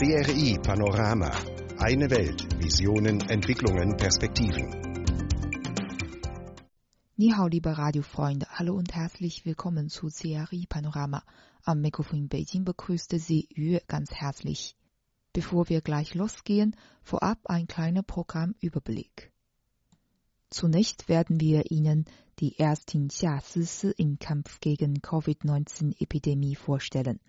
CRI Panorama. Eine Welt. Visionen, Entwicklungen, Perspektiven. Nihao, liebe Radiofreunde. Hallo und herzlich willkommen zu CRI Panorama. Am Mikrofon in Beijing begrüßte Sie Yue ganz herzlich. Bevor wir gleich losgehen, vorab ein kleiner Programmüberblick. Zunächst werden wir Ihnen die Ärztin Xia Sisi im Kampf gegen Covid-19-Epidemie vorstellen.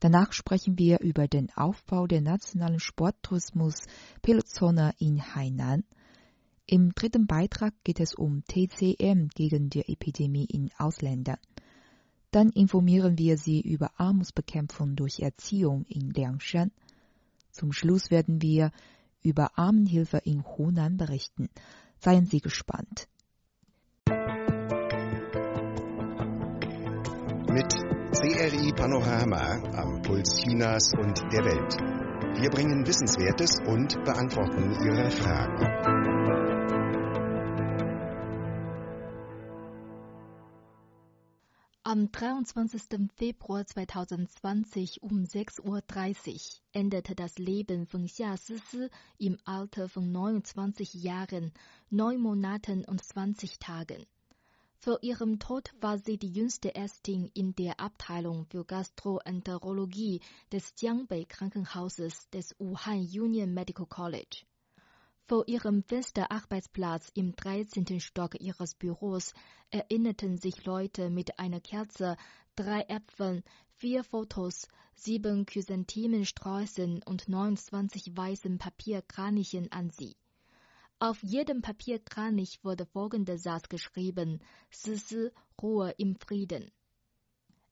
Danach sprechen wir über den Aufbau der nationalen Sporttourismus Pelotzone in Hainan. Im dritten Beitrag geht es um TCM gegen die Epidemie in Ausländern. Dann informieren wir Sie über Armutsbekämpfung durch Erziehung in Liangshan. Zum Schluss werden wir über Armenhilfe in Hunan berichten. Seien Sie gespannt. Mit CRI Panorama am Puls Chinas und der Welt. Wir bringen Wissenswertes und beantworten Ihre Fragen. Am 23. Februar 2020 um 6.30 Uhr endete das Leben von Xia Sisi im Alter von 29 Jahren, 9 Monaten und 20 Tagen. Vor ihrem Tod war sie die jüngste Ärztin in der Abteilung für Gastroenterologie des Jiangbei Krankenhauses des Wuhan Union Medical College. Vor ihrem Fensterarbeitsplatz im 13. Stock ihres Büros erinnerten sich Leute mit einer Kerze, drei Äpfeln, vier Fotos, sieben Chrysanthemensträußen und 29 weißen Papierkranichen an sie. Auf jedem Papierkranich wurde folgender Satz geschrieben: Sisi, Ruhe im Frieden.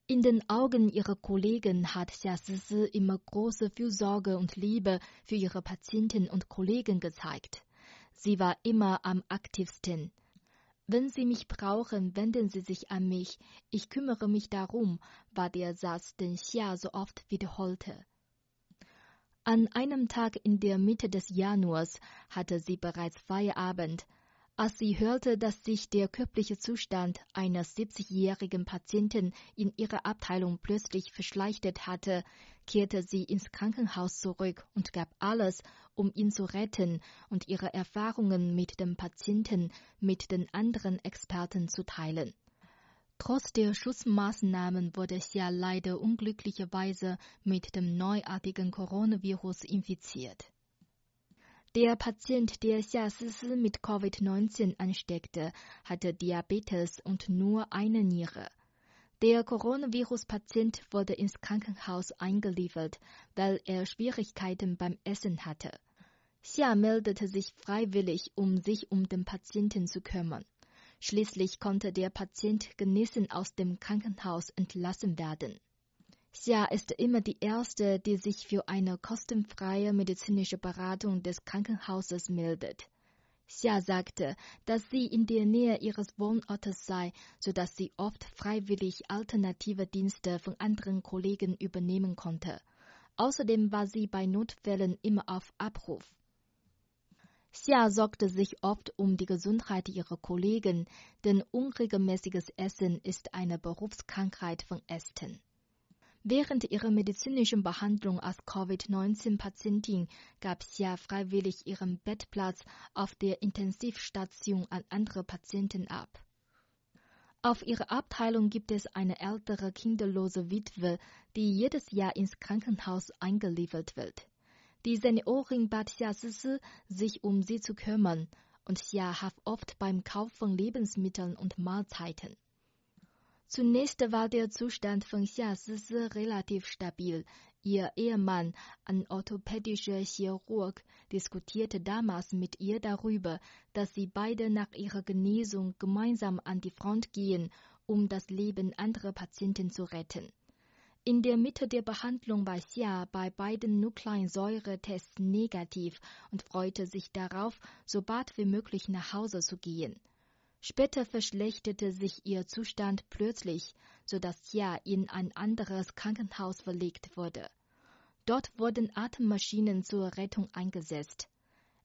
In den Augen ihrer Kollegen hat Xia Sisi immer große Fürsorge und Liebe für ihre Patienten und Kollegen gezeigt. Sie war immer am aktivsten. Wenn Sie mich brauchen, wenden Sie sich an mich. Ich kümmere mich darum, war der Satz, den Xia so oft wiederholte. An einem Tag in der Mitte des Januars hatte sie bereits Feierabend. Als sie hörte, dass sich der körperliche Zustand eines 70-jährigen Patienten in ihrer Abteilung plötzlich verschlechtert hatte, kehrte sie ins Krankenhaus zurück und gab alles, um ihn zu retten und ihre Erfahrungen mit dem Patienten mit den anderen Experten zu teilen. Trotz der Schutzmaßnahmen wurde Xia leider unglücklicherweise mit dem neuartigen Coronavirus infiziert. Der Patient, der Xia Sisi mit Covid-19 ansteckte, hatte Diabetes und nur eine Niere. Der Coronavirus-Patient wurde ins Krankenhaus eingeliefert, weil er Schwierigkeiten beim Essen hatte. Xia meldete sich freiwillig, um sich um den Patienten zu kümmern. Schließlich konnte der Patient genesen aus dem Krankenhaus entlassen werden. Xia ist immer die Erste, die sich für eine kostenfreie medizinische Beratung des Krankenhauses meldet. Xia sagte, dass sie in der Nähe ihres Wohnortes sei, so dass sie oft freiwillig alternative Dienste von anderen Kollegen übernehmen konnte. Außerdem war sie bei Notfällen immer auf Abruf. Xia sorgte sich oft um die Gesundheit ihrer Kollegen, denn unregelmäßiges Essen ist eine Berufskrankheit von Ästen. Während ihrer medizinischen Behandlung als Covid-19-Patientin gab Xia freiwillig ihren Bettplatz auf der Intensivstation an andere Patienten ab. Auf ihrer Abteilung gibt es eine ältere kinderlose Witwe, die jedes Jahr ins Krankenhaus eingeliefert wird. Die Seniorin bat Xia Sisi, sich um sie zu kümmern, und Xia half oft beim Kauf von Lebensmitteln und Mahlzeiten. Zunächst war der Zustand von Xia Sisi relativ stabil. Ihr Ehemann, ein orthopädischer Chirurg, diskutierte damals mit ihr darüber, dass sie beide nach ihrer Genesung gemeinsam an die Front gehen, um das Leben anderer Patienten zu retten. In der Mitte der Behandlung war Xia bei beiden Nukleinsäuretests negativ und freute sich darauf, so bald wie möglich nach Hause zu gehen. Später verschlechterte sich ihr Zustand plötzlich, so dass Xia in ein anderes Krankenhaus verlegt wurde. Dort wurden Atemmaschinen zur Rettung eingesetzt.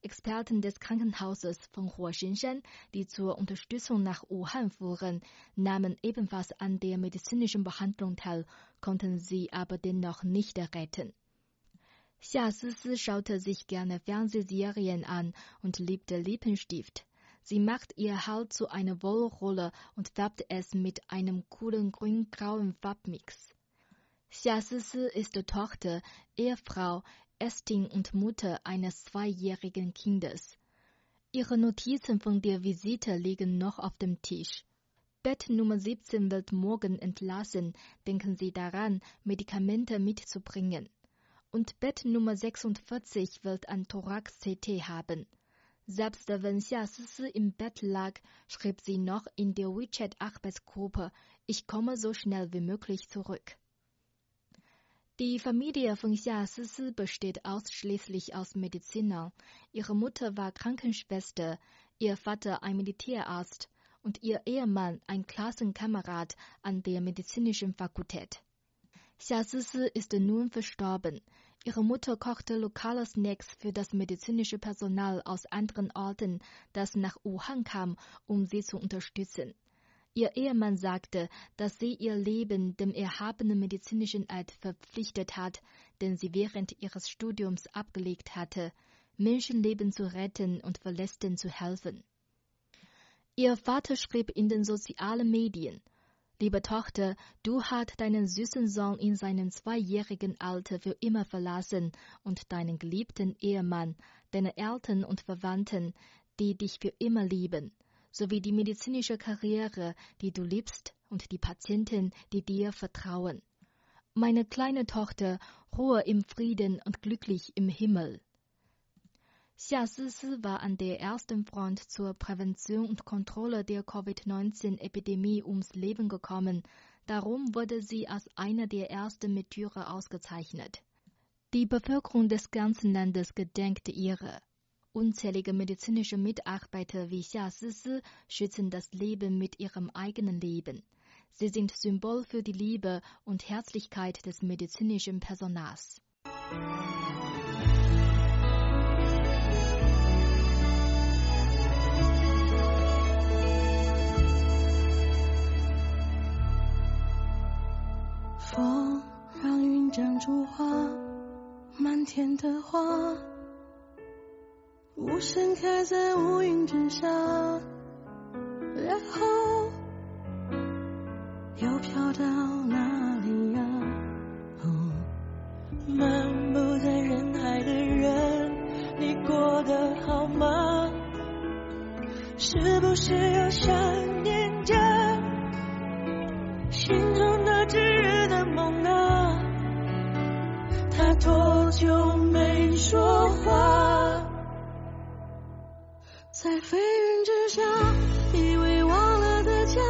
Experten des Krankenhauses von Huoxinshan, die zur Unterstützung nach Wuhan fuhren, nahmen ebenfalls an der medizinischen Behandlung teil, konnten sie aber dennoch nicht retten. Xia Sisi schaute sich gerne Fernsehserien an und liebte Lippenstift. Sie macht ihr Haar zu einer Wollrolle und färbt es mit einem coolen grün-grauen Farbmix. Xia Sisi ist Tochter, Ehefrau, Ästin und Mutter eines zweijährigen Kindes. Ihre Notizen von der Visite liegen noch auf dem Tisch. Bett Nummer 17 wird morgen entlassen. Denken Sie daran, Medikamente mitzubringen. Und Bett Nummer 46 wird ein Thorax-CT haben. Selbst wenn Xia Sisi im Bett lag, schrieb sie noch in der WeChat-Arbeitsgruppe, ich komme so schnell wie möglich zurück. Die Familie von Xia Sisi besteht ausschließlich aus Medizinern. Ihre Mutter war Krankenschwester, ihr Vater ein Militärarzt und ihr Ehemann ein Klassenkamerad an der medizinischen Fakultät. Xia Sisi ist nun verstorben. Ihre Mutter kochte lokale Snacks für das medizinische Personal aus anderen Orten, das nach Wuhan kam, um sie zu unterstützen. Ihr Ehemann sagte, dass sie ihr Leben dem erhabenen medizinischen Eid verpflichtet hat, den sie während ihres Studiums abgelegt hatte, Menschenleben zu retten und Verletzten zu helfen. Ihr Vater schrieb in den sozialen Medien, Liebe Tochter, du hast deinen süßen Sohn in seinem zweijährigen Alter für immer verlassen und deinen geliebten Ehemann, deine Eltern und Verwandten, die dich für immer lieben, sowie die medizinische Karriere, die du liebst und die Patienten, die dir vertrauen. Meine kleine Tochter, ruhe im Frieden und glücklich im Himmel. Xia Sisi war an der ersten Front zur Prävention und Kontrolle der Covid-19-Epidemie ums Leben gekommen. Darum wurde sie als eine der ersten Märtyrer ausgezeichnet. Die Bevölkerung des ganzen Landes gedenkt ihre. Unzählige medizinische Mitarbeiter wie Xia Sisi schützen das Leben mit ihrem eigenen Leben. Sie sind Symbol für die Liebe und Herzlichkeit des medizinischen Personals. Musik 风让云长出花，满天的花， 无声开在乌云之下，然后又飘到哪里呀？漫步在人海的人，你过得好吗？是不是又想念着心中的炙热的？梦啊，他多久没说话？在飞云之下，以为忘了的家，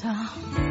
当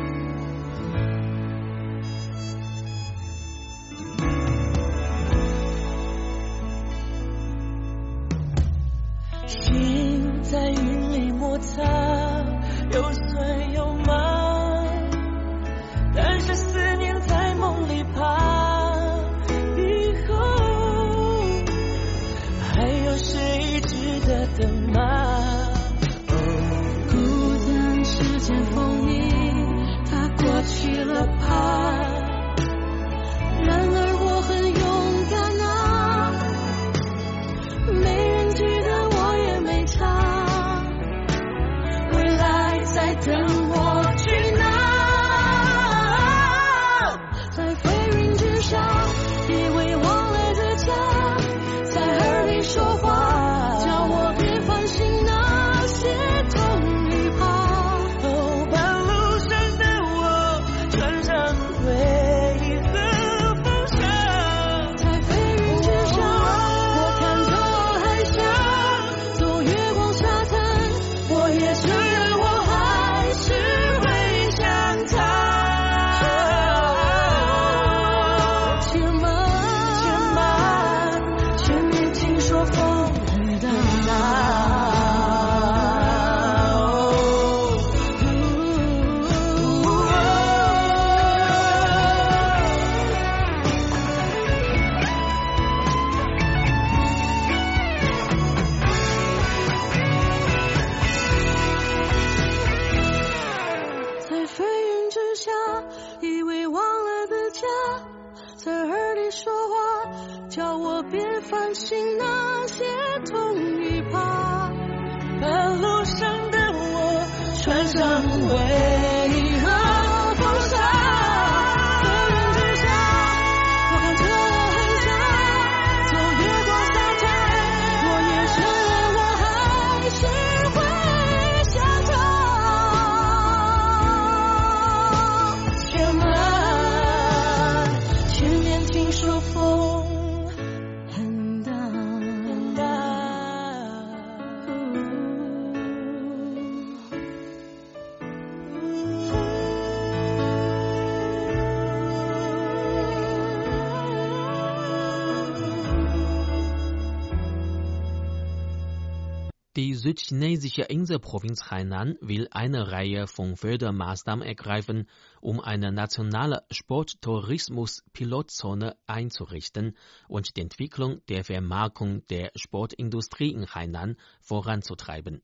？Die südchinesische Inselprovinz Hainan will eine Reihe von Fördermaßnahmen ergreifen, um eine nationale Sporttourismus-Pilotzone einzurichten und die Entwicklung der Vermarktung der Sportindustrie in Hainan voranzutreiben.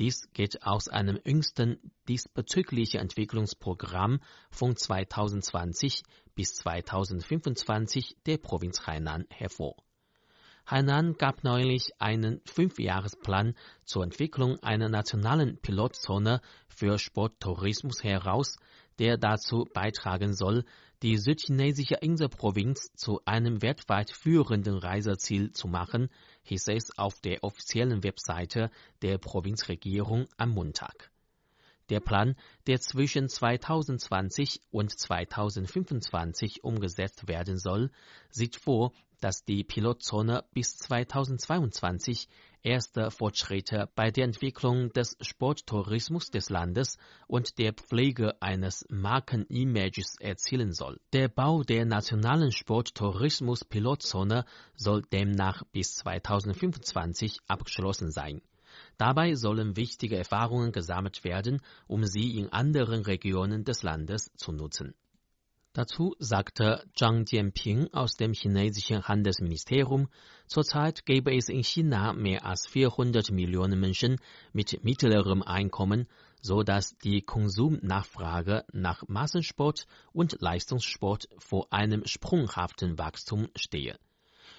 Dies geht aus einem jüngsten diesbezüglichen Entwicklungsprogramm von 2020 bis 2025 der Provinz Hainan hervor. Hainan gab neulich einen Fünfjahresplan zur Entwicklung einer nationalen Pilotzone für Sporttourismus heraus, der dazu beitragen soll, die südchinesische Inselprovinz zu einem weltweit führenden Reiseziel zu machen, hieß es auf der offiziellen Webseite der Provinzregierung am Montag. Der Plan, der zwischen 2020 und 2025 umgesetzt werden soll, sieht vor, dass die Pilotzone bis 2022 erste Fortschritte bei der Entwicklung des Sporttourismus des Landes und der Pflege eines Markenimages erzielen soll. Der Bau der nationalen Sporttourismus-Pilotzone soll demnach bis 2025 abgeschlossen sein. Dabei sollen wichtige Erfahrungen gesammelt werden, um sie in anderen Regionen des Landes zu nutzen. Dazu sagte Zhang Jianping aus dem chinesischen Handelsministerium, zurzeit gäbe es in China mehr als 400 Millionen Menschen mit mittlerem Einkommen, so dass die Konsumnachfrage nach Massensport und Leistungssport vor einem sprunghaften Wachstum stehe.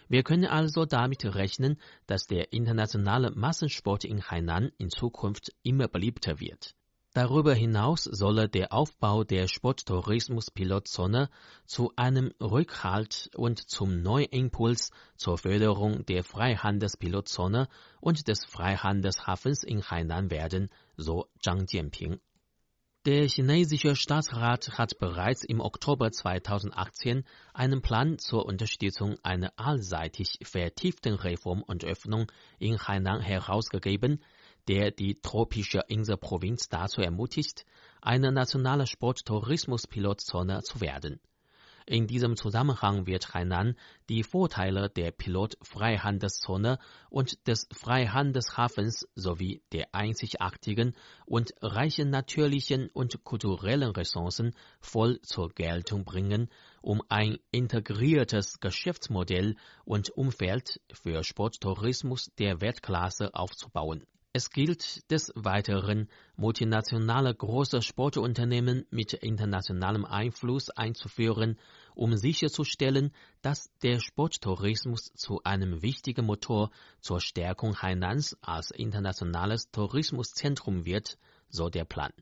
Wir können also damit rechnen, dass der internationale Massensport in Hainan in Zukunft immer beliebter wird. Darüber hinaus solle der Aufbau der Sporttourismus-Pilotzone zu einem Rückhalt und zum Neuimpuls zur Förderung der Freihandelspilotzone und des Freihandelshafens in Hainan werden, so Zhang Jianping. Der chinesische Staatsrat hat bereits im Oktober 2018 einen Plan zur Unterstützung einer allseitig vertieften Reform und Öffnung in Hainan herausgegeben, der die tropische Inselprovinz dazu ermutigt, eine nationale Sporttourismus-Pilotzone zu werden. In diesem Zusammenhang wird Hainan die Vorteile der Pilotfreihandelszone und des Freihandelshafens sowie der einzigartigen und reichen natürlichen und kulturellen Ressourcen voll zur Geltung bringen, um ein integriertes Geschäftsmodell und Umfeld für Sporttourismus der Weltklasse aufzubauen. Es gilt des Weiteren, multinationale große Sportunternehmen mit internationalem Einfluss einzuführen, um sicherzustellen, dass der Sporttourismus zu einem wichtigen Motor zur Stärkung Hainans als internationales Tourismuszentrum wird, so der Plan.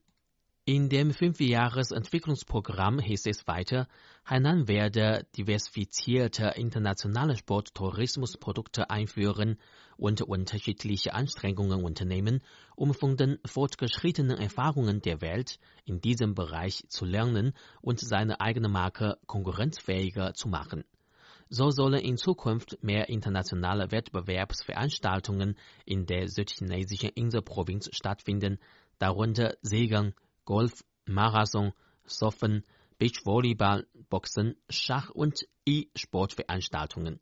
In dem Fünfjahresentwicklungsprogramm hieß es weiter, Hainan werde diversifizierte internationale Sporttourismusprodukte einführen und unterschiedliche Anstrengungen unternehmen, um von den fortgeschrittenen Erfahrungen der Welt in diesem Bereich zu lernen und seine eigene Marke konkurrenzfähiger zu machen. So sollen in Zukunft mehr internationale Wettbewerbsveranstaltungen in der südchinesischen Inselprovinz stattfinden, darunter Segeln, Golf, Marathon, Surfen, Beachvolleyball, Boxen, Schach und E-Sportveranstaltungen.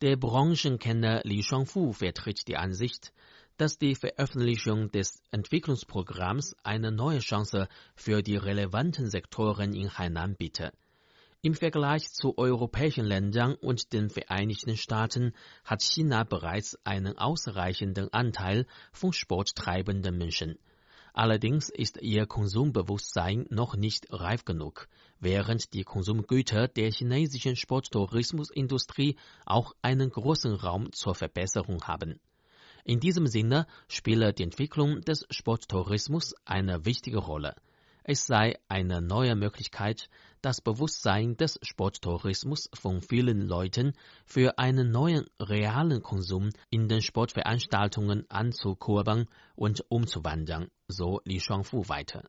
Der Branchenkenner Li Shuangfu vertritt die Ansicht, dass die Veröffentlichung des Entwicklungsprogramms eine neue Chance für die relevanten Sektoren in Hainan biete. Im Vergleich zu europäischen Ländern und den Vereinigten Staaten hat China bereits einen ausreichenden Anteil von sporttreibenden Menschen. Allerdings ist ihr Konsumbewusstsein noch nicht reif genug, während die Konsumgüter der chinesischen Sporttourismusindustrie auch einen großen Raum zur Verbesserung haben. In diesem Sinne spiele die Entwicklung des Sporttourismus eine wichtige Rolle. Es sei eine neue Möglichkeit, das Bewusstsein des Sporttourismus von vielen Leuten für einen neuen realen Konsum in den Sportveranstaltungen anzukurbeln und umzuwandeln, so Li Shuangfu weiter.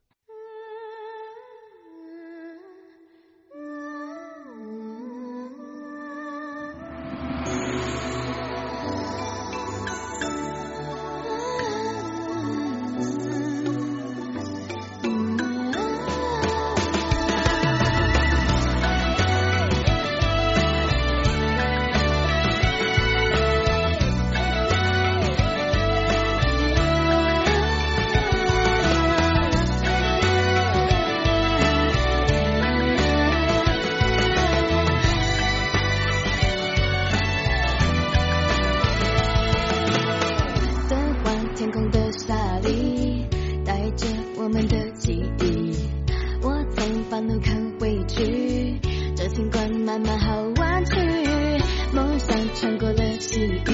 唱过了《西游》。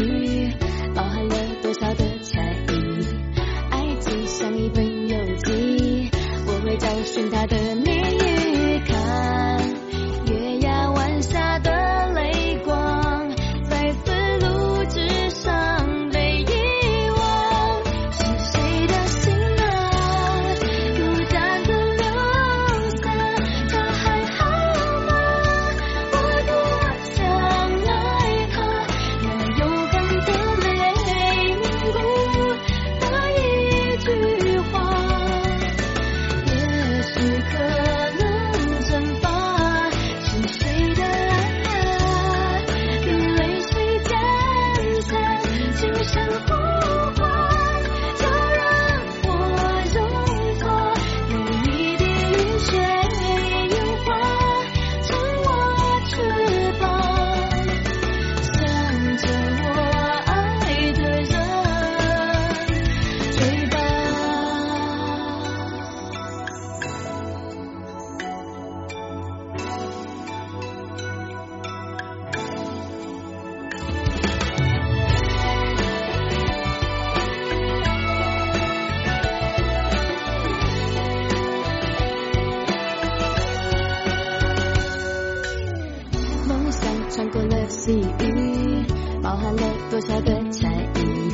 际遇包含了多少的猜疑，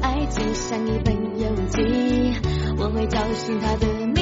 爱情像一本游记，我会找寻它的。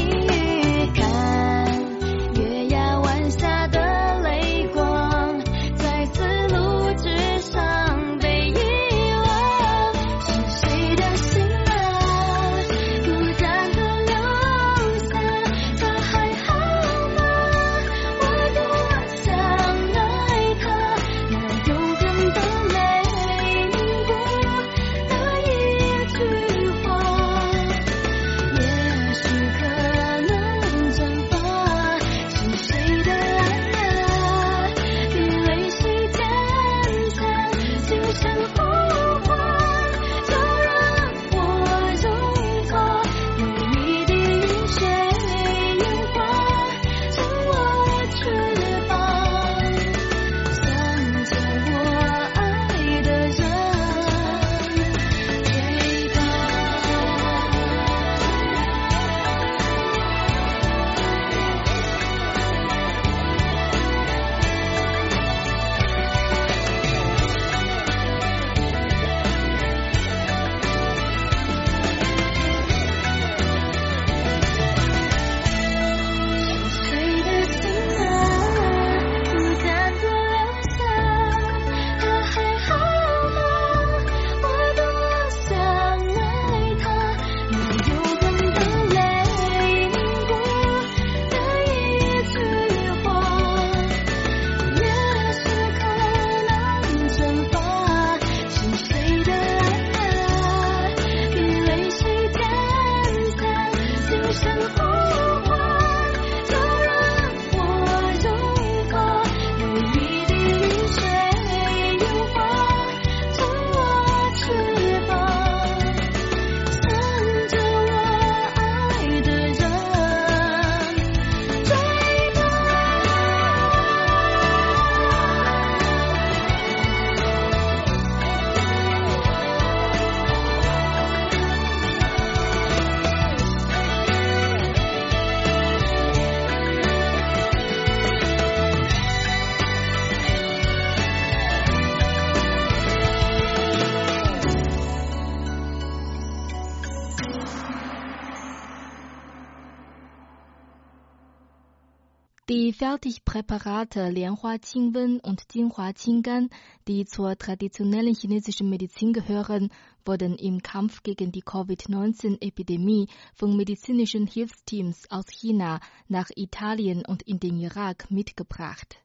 Fertigpräparate Lianhua-Qingwen und Jinhua-Qinggan, die zur traditionellen chinesischen Medizin gehören, wurden im Kampf gegen die Covid-19-Epidemie von medizinischen Hilfsteams aus China nach Italien und in den Irak mitgebracht.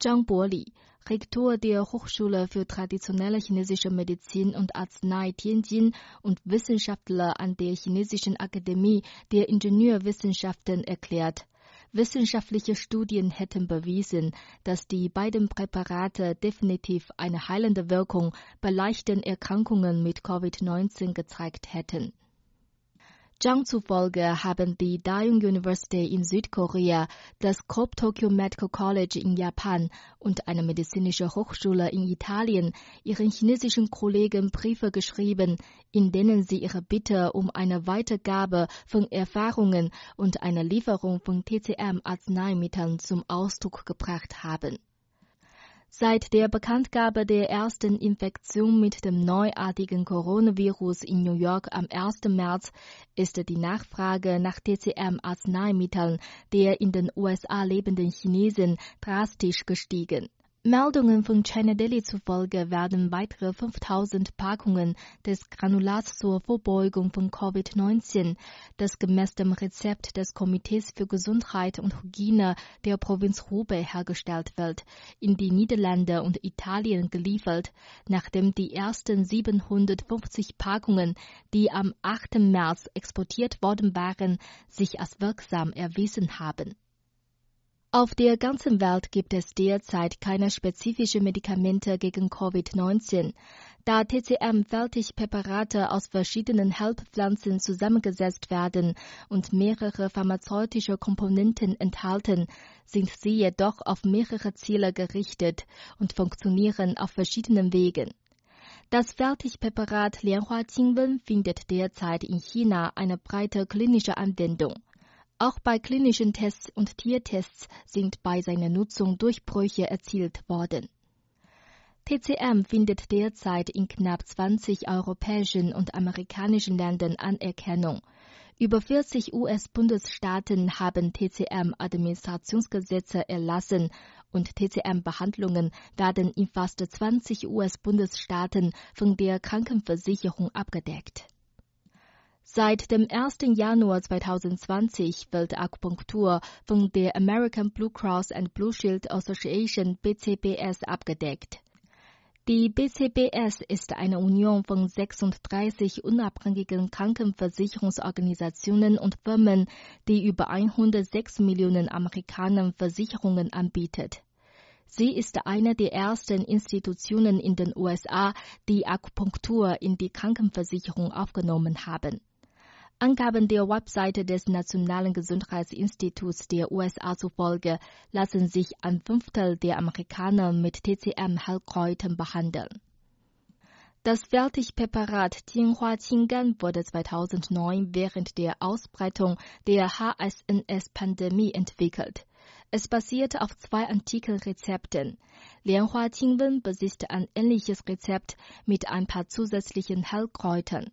Zhang Boli, Rektor der Hochschule für traditionelle chinesische Medizin und Arznei Tianjin und Wissenschaftler an der Chinesischen Akademie der Ingenieurwissenschaften erklärt, Wissenschaftliche Studien hätten bewiesen, dass die beiden Präparate definitiv eine heilende Wirkung bei leichten Erkrankungen mit Covid-19 gezeigt hätten. Zhang zufolge haben die Daeung University in Südkorea, das Kobe Tokyo Medical College in Japan und eine medizinische Hochschule in Italien ihren chinesischen Kollegen Briefe geschrieben, in denen sie ihre Bitte um eine Weitergabe von Erfahrungen und eine Lieferung von TCM-Arzneimitteln zum Ausdruck gebracht haben. Seit der Bekanntgabe der ersten Infektion mit dem neuartigen Coronavirus in New York am 1. März ist die Nachfrage nach TCM-Arzneimitteln der in den USA lebenden Chinesen drastisch gestiegen. Meldungen von China Daily zufolge werden weitere 5000 Packungen des Granulats zur Vorbeugung von Covid-19, das gemäß dem Rezept des Komitees für Gesundheit und Hygiene der Provinz Hubei hergestellt wird, in die Niederlande und Italien geliefert, nachdem die ersten 750 Packungen, die am 8. März exportiert worden waren, sich als wirksam erwiesen haben. Auf der ganzen Welt gibt es derzeit keine spezifischen Medikamente gegen Covid-19. Da TCM-Fertigpräparate aus verschiedenen Heilpflanzen zusammengesetzt werden und mehrere pharmazeutische Komponenten enthalten, sind sie jedoch auf mehrere Ziele gerichtet und funktionieren auf verschiedenen Wegen. Das Fertigpräparat Lianhua Qingwen findet derzeit in China eine breite klinische Anwendung. Auch bei klinischen Tests und Tiertests sind bei seiner Nutzung Durchbrüche erzielt worden. TCM findet derzeit in knapp 20 europäischen und amerikanischen Ländern Anerkennung. Über 40 US-Bundesstaaten haben TCM-Administrationsgesetze erlassen und TCM-Behandlungen werden in fast 20 US-Bundesstaaten von der Krankenversicherung abgedeckt. Seit dem 1. Januar 2020 wird Akupunktur von der American Blue Cross and Blue Shield Association BCBS abgedeckt. Die BCBS ist eine Union von 36 unabhängigen Krankenversicherungsorganisationen und Firmen, die über 106 Millionen Amerikanern Versicherungen anbietet. Sie ist eine der ersten Institutionen in den USA, die Akupunktur in die Krankenversicherung aufgenommen haben. Angaben der Webseite des Nationalen Gesundheitsinstituts der USA zufolge lassen sich ein Fünftel der Amerikaner mit TCM-Heilkräutern behandeln. Das Fertigpräparat Jinhua Qinggan wurde 2009 während der Ausbreitung der HSNS-Pandemie entwickelt. Es basiert auf zwei antiken Rezepten. Lianhua Qingwen besitzt ein ähnliches Rezept mit ein paar zusätzlichen Heilkräutern.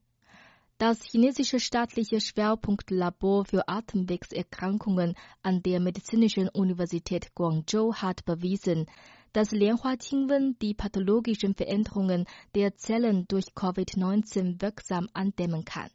Das chinesische staatliche Schwerpunktlabor für Atemwegserkrankungen an der Medizinischen Universität Guangzhou hat bewiesen, dass Lianhua Qingwen die pathologischen Veränderungen der Zellen durch Covid-19 wirksam andämmen kann.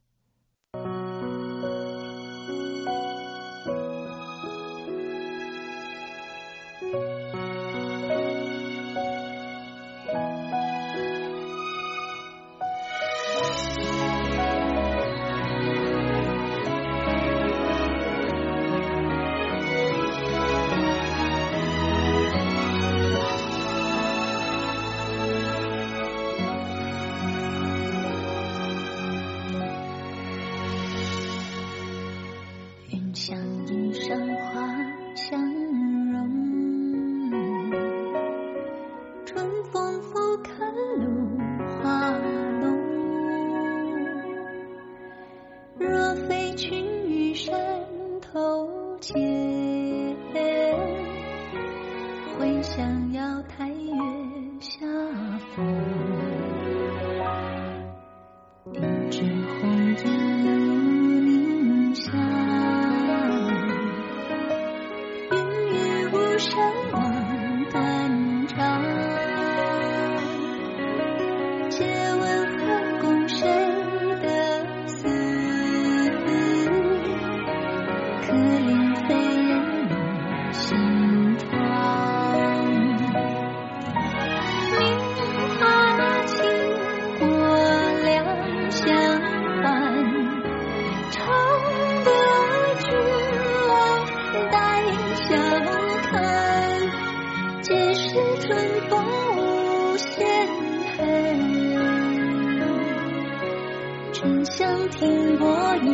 江亭泊倚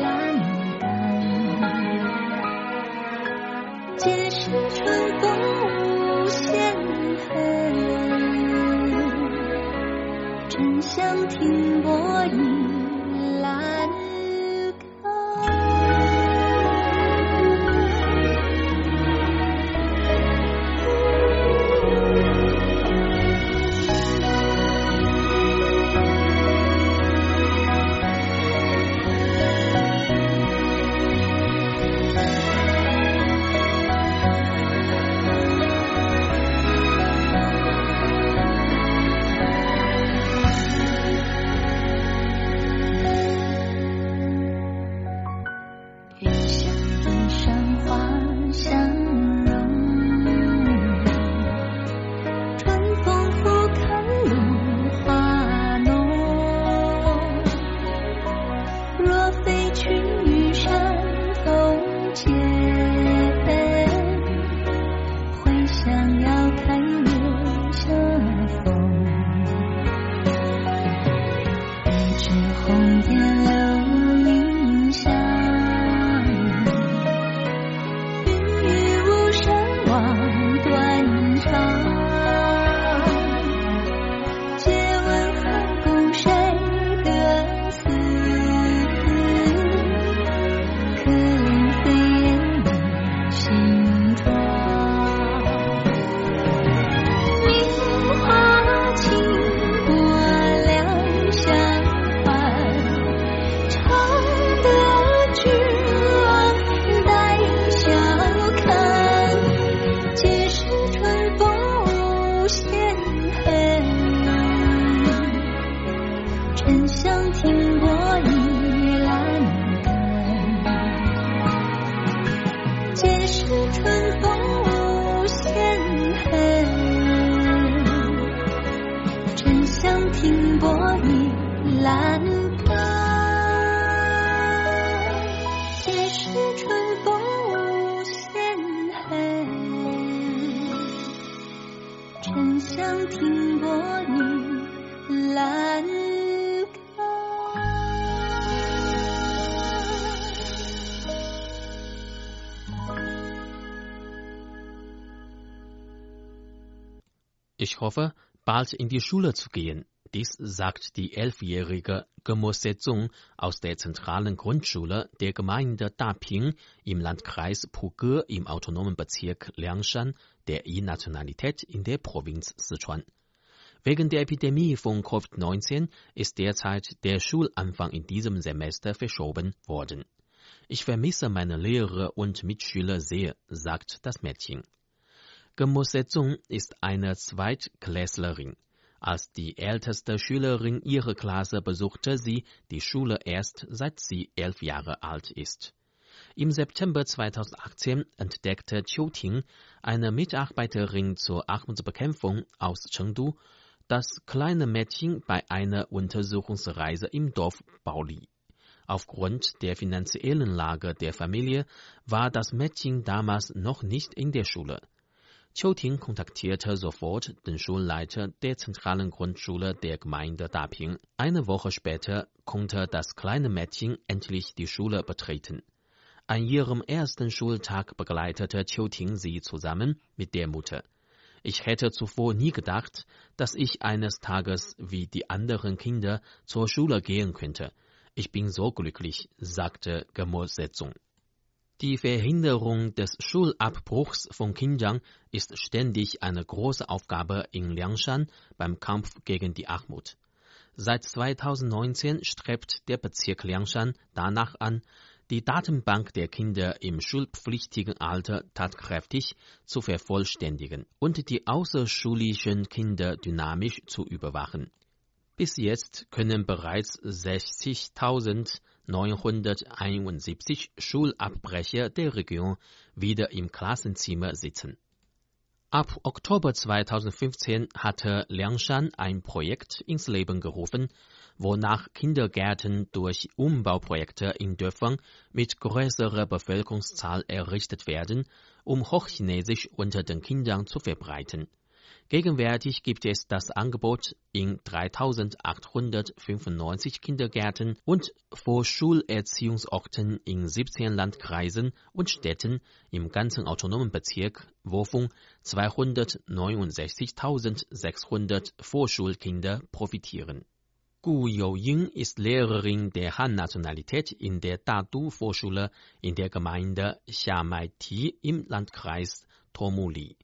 栏杆，皆是春风。Bald in die Schule zu gehen. Dies sagt die elfjährige Gemo Sezong aus der zentralen Grundschule der Gemeinde Daping im Landkreis Puge im autonomen Bezirk Liangshan der I-Nationalität in der Provinz Sichuan. Wegen der Epidemie von Covid-19 ist derzeit der Schulanfang in diesem Semester verschoben worden. Ich vermisse meine Lehrer und Mitschüler sehr, sagt das Mädchen. Gemusetzung ist eine Zweitklässlerin. Als die älteste Schülerin ihrer Klasse besuchte sie die Schule erst seit sie elf Jahre alt ist. Im September 2018 entdeckte Qiu Ting, eine Mitarbeiterin zur Armutsbekämpfung aus Chengdu, das kleine Mädchen bei einer Untersuchungsreise im Dorf Baoli. Aufgrund der finanziellen Lage der Familie war das Mädchen damals noch nicht in der Schule. Ting kontaktierte sofort den Schulleiter der zentralen Grundschule der Gemeinde Daping. Eine Woche später konnte das kleine Mädchen endlich die Schule betreten. An ihrem ersten Schultag begleitete Ting sie zusammen mit der Mutter. Ich hätte zuvor nie gedacht, dass ich eines Tages wie die anderen Kinder zur Schule gehen könnte. Ich bin so glücklich, sagte Gemo Setzung. Die Verhinderung des Schulabbruchs von Kindern ist ständig eine große Aufgabe in Liangshan beim Kampf gegen die Armut. Seit 2019 strebt der Bezirk Liangshan danach an, die Datenbank der Kinder im schulpflichtigen Alter tatkräftig zu vervollständigen und die außerschulischen Kinder dynamisch zu überwachen. Bis jetzt können bereits 60.000 971 Schulabbrecher der Region wieder im Klassenzimmer sitzen. Ab Oktober 2015 hatte Liangshan ein Projekt ins Leben gerufen, wonach Kindergärten durch Umbauprojekte in Dörfern mit größerer Bevölkerungszahl errichtet werden, um Hochchinesisch unter den Kindern zu verbreiten. Gegenwärtig gibt es das Angebot in 3895 Kindergärten und Vorschulerziehungsorten in 17 Landkreisen und Städten im ganzen autonomen Bezirk, wovon 269.600 Vorschulkinder profitieren. Gu Youying ist Lehrerin der Han-Nationalität in der Dadu-Vorschule in der Gemeinde Xiamai-Ti im Landkreis Tomuli.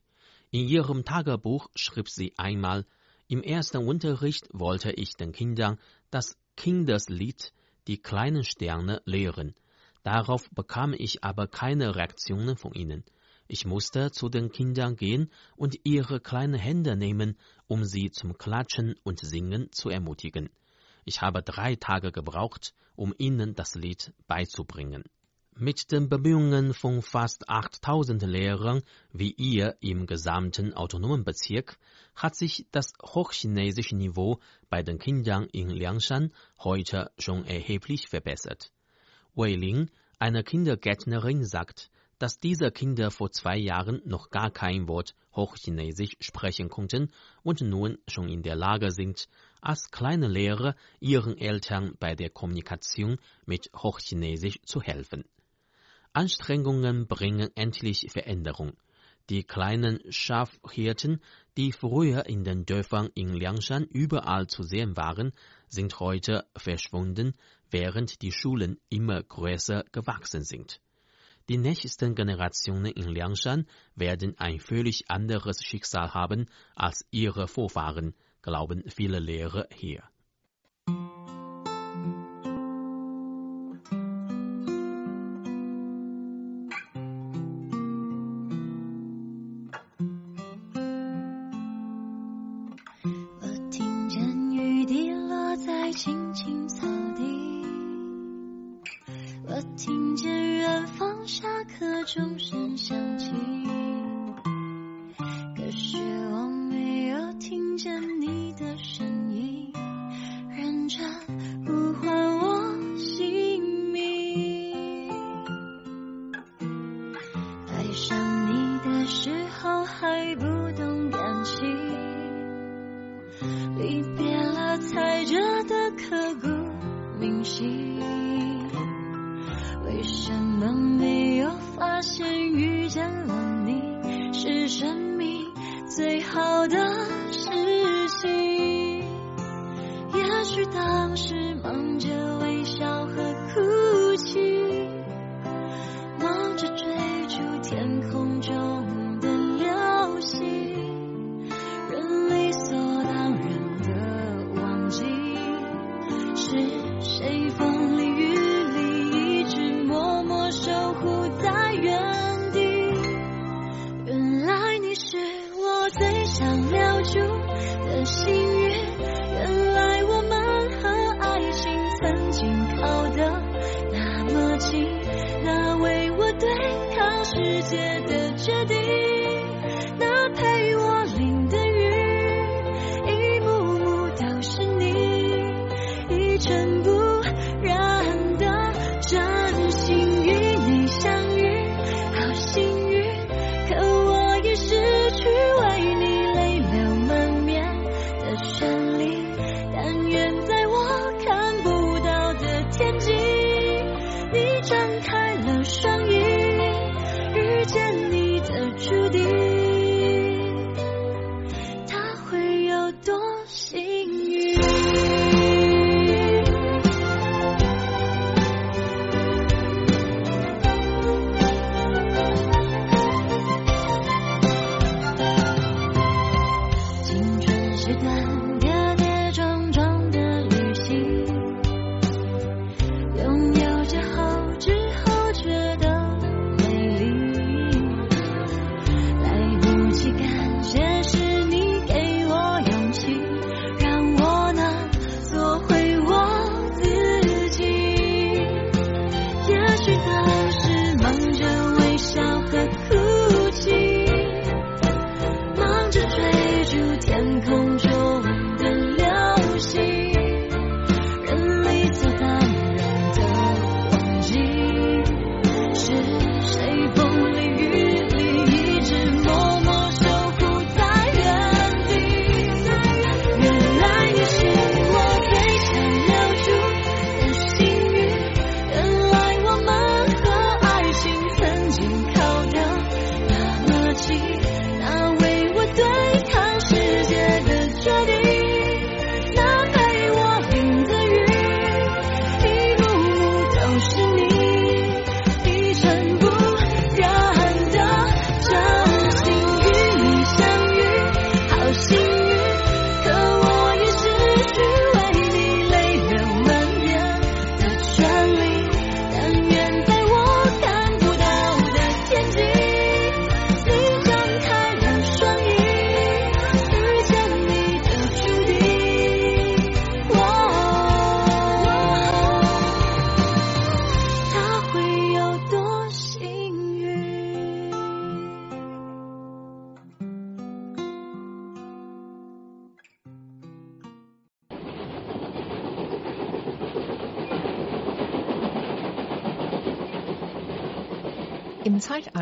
In ihrem Tagebuch schrieb sie einmal, im ersten Unterricht wollte ich den Kindern das Kindeslied Die kleinen Sterne lehren. Darauf bekam ich aber keine Reaktionen von ihnen. Ich musste zu den Kindern gehen und ihre kleinen Hände nehmen, um sie zum Klatschen und Singen zu ermutigen. Ich habe drei Tage gebraucht, um ihnen das Lied beizubringen. Mit den Bemühungen von fast 8000 Lehrern wie ihr im gesamten autonomen Bezirk hat sich das hochchinesische Niveau bei den Kindern in Liangshan heute schon erheblich verbessert. Wei Ling, eine Kindergärtnerin, sagt, dass diese Kinder vor zwei Jahren noch gar kein Wort Hochchinesisch sprechen konnten und nun schon in der Lage sind, als kleine Lehrer ihren Eltern bei der Kommunikation mit Hochchinesisch zu helfen. Anstrengungen bringen endlich Veränderung. Die kleinen Schafhirten, die früher in den Dörfern in Liangshan überall zu sehen waren, sind heute verschwunden, während die Schulen immer größer gewachsen sind. Die nächsten Generationen in Liangshan werden ein völlig anderes Schicksal haben als ihre Vorfahren, glauben viele Lehrer hier. 我听见远方下课钟声响起。可是。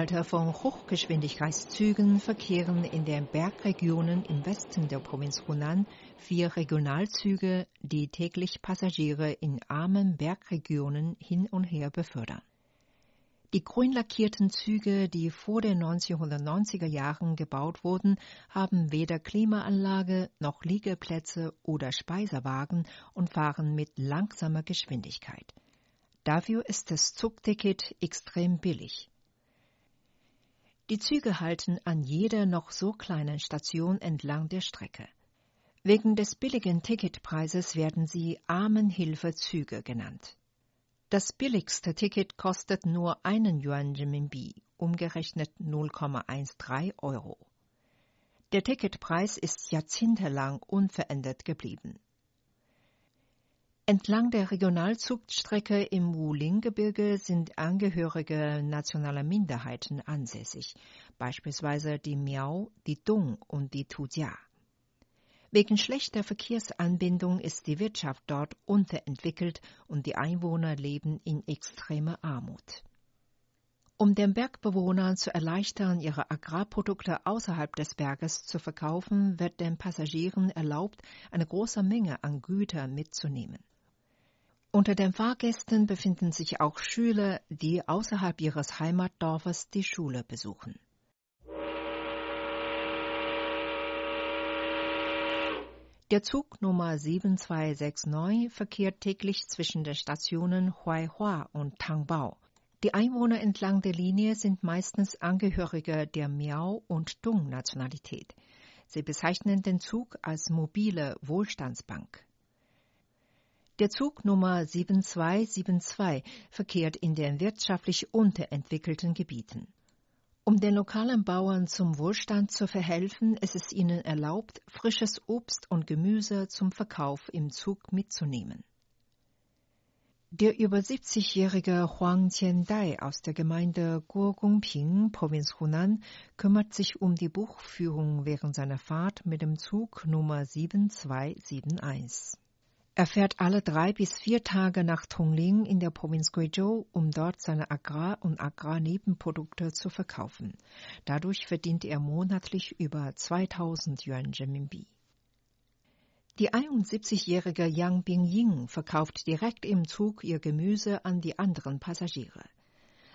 Im Zeitalter von Hochgeschwindigkeitszügen verkehren in den Bergregionen im Westen der Provinz Hunan vier Regionalzüge, die täglich Passagiere in armen Bergregionen hin und her befördern. Die grün lackierten Züge, die vor den 1990er Jahren gebaut wurden, haben weder Klimaanlage noch Liegeplätze oder Speisewagen und fahren mit langsamer Geschwindigkeit. Dafür ist das Zugticket extrem billig. Die Züge halten an jeder noch so kleinen Station entlang der Strecke. Wegen des billigen Ticketpreises werden sie Armenhilfezüge genannt. Das billigste Ticket kostet nur einen Yuan Renminbi, umgerechnet 0,13 Euro. Der Ticketpreis ist jahrzehntelang unverändert geblieben. Entlang der Regionalzugstrecke im Wuling-Gebirge sind Angehörige nationaler Minderheiten ansässig, beispielsweise die Miao, die Dong und die Tujia. Wegen schlechter Verkehrsanbindung ist die Wirtschaft dort unterentwickelt und die Einwohner leben in extremer Armut. Um den Bergbewohnern zu erleichtern, ihre Agrarprodukte außerhalb des Berges zu verkaufen, wird den Passagieren erlaubt, eine große Menge an Gütern mitzunehmen. Unter den Fahrgästen befinden sich auch Schüler, die außerhalb ihres Heimatdorfes die Schule besuchen. Der Zug Nummer 7269 verkehrt täglich zwischen den Stationen Huaihua und Tangbao. Die Einwohner entlang der Linie sind meistens Angehörige der Miao- und Dung-Nationalität. Sie bezeichnen den Zug als mobile Wohlstandsbank. Der Zug Nummer 7272 verkehrt in den wirtschaftlich unterentwickelten Gebieten. Um den lokalen Bauern zum Wohlstand zu verhelfen, ist es ihnen erlaubt, frisches Obst und Gemüse zum Verkauf im Zug mitzunehmen. Der über 70-jährige Huang Qiandai aus der Gemeinde Guogongping, Provinz Hunan, kümmert sich um die Buchführung während seiner Fahrt mit dem Zug Nummer 7271. Er fährt alle drei bis vier Tage nach Tongling in der Provinz Guizhou, um dort seine Agrar- und Agrarnebenprodukte zu verkaufen. Dadurch verdient er monatlich über 2000 Yuan Renminbi. Die 71-jährige Yang Bingying verkauft direkt im Zug ihr Gemüse an die anderen Passagiere.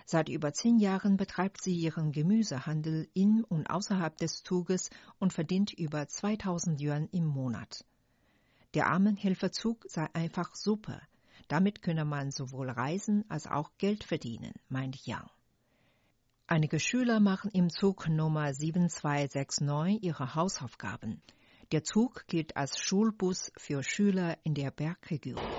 Seit über zehn Jahren betreibt sie ihren Gemüsehandel in und außerhalb des Zuges und verdient über 2000 Yuan im Monat. Der Armenhilfezug sei einfach super. Damit könne man sowohl reisen als auch Geld verdienen, meint Yang. Einige Schüler machen im Zug Nummer 7269 ihre Hausaufgaben. Der Zug gilt als Schulbus für Schüler in der Bergregion.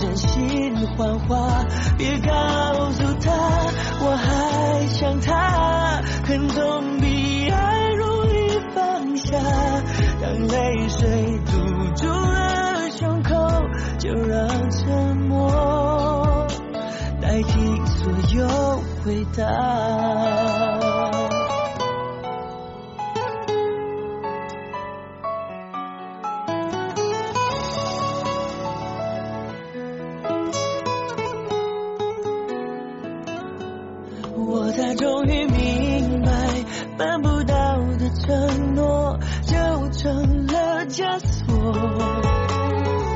真心谎话别告诉她我还想她恨总比爱容易放下当泪水堵住了胸口就让沉默代替所有回答。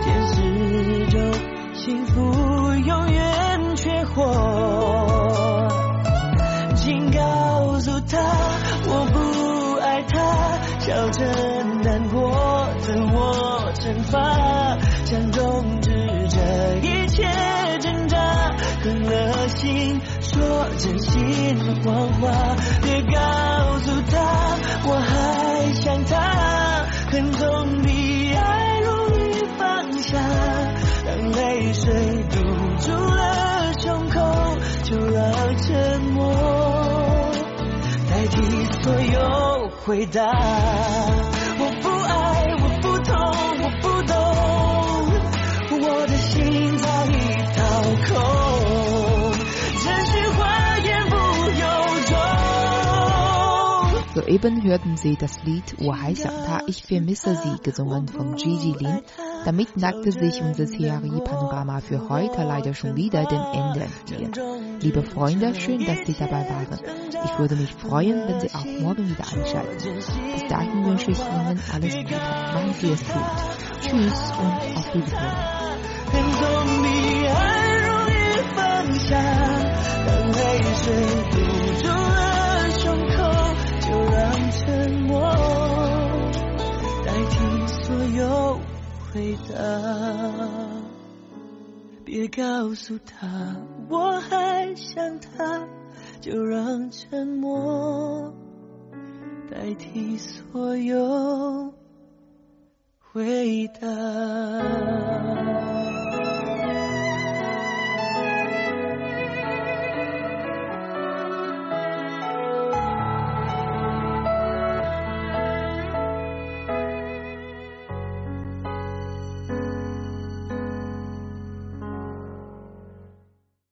现实中幸福永远缺货。请告诉他我不爱他，笑着难过，自我惩罚，想终止这一切挣扎，狠了心说真心谎话，回答。我不爱，我不痛，我不懂，我的心早已掏空，真心话言不由衷。Soeben hörten Sie das Lied Wahai Ich vermisse Sie, gesungen von Gigi Lin. Damit neigte sich unser CRI-Panorama für heute leider schon wieder dem Ende entgegen. Liebe Freunde, schön, dass Sie dabei waren. Ich würde mich freuen, wenn Sie auch morgen wieder einschalten. Bis dahin wünsche ich Ihnen alles Gute. Machen Sie es gut. Tschüss und auf Wiedersehen. 回答。别告诉他我还想他，就让沉默代替所有回答。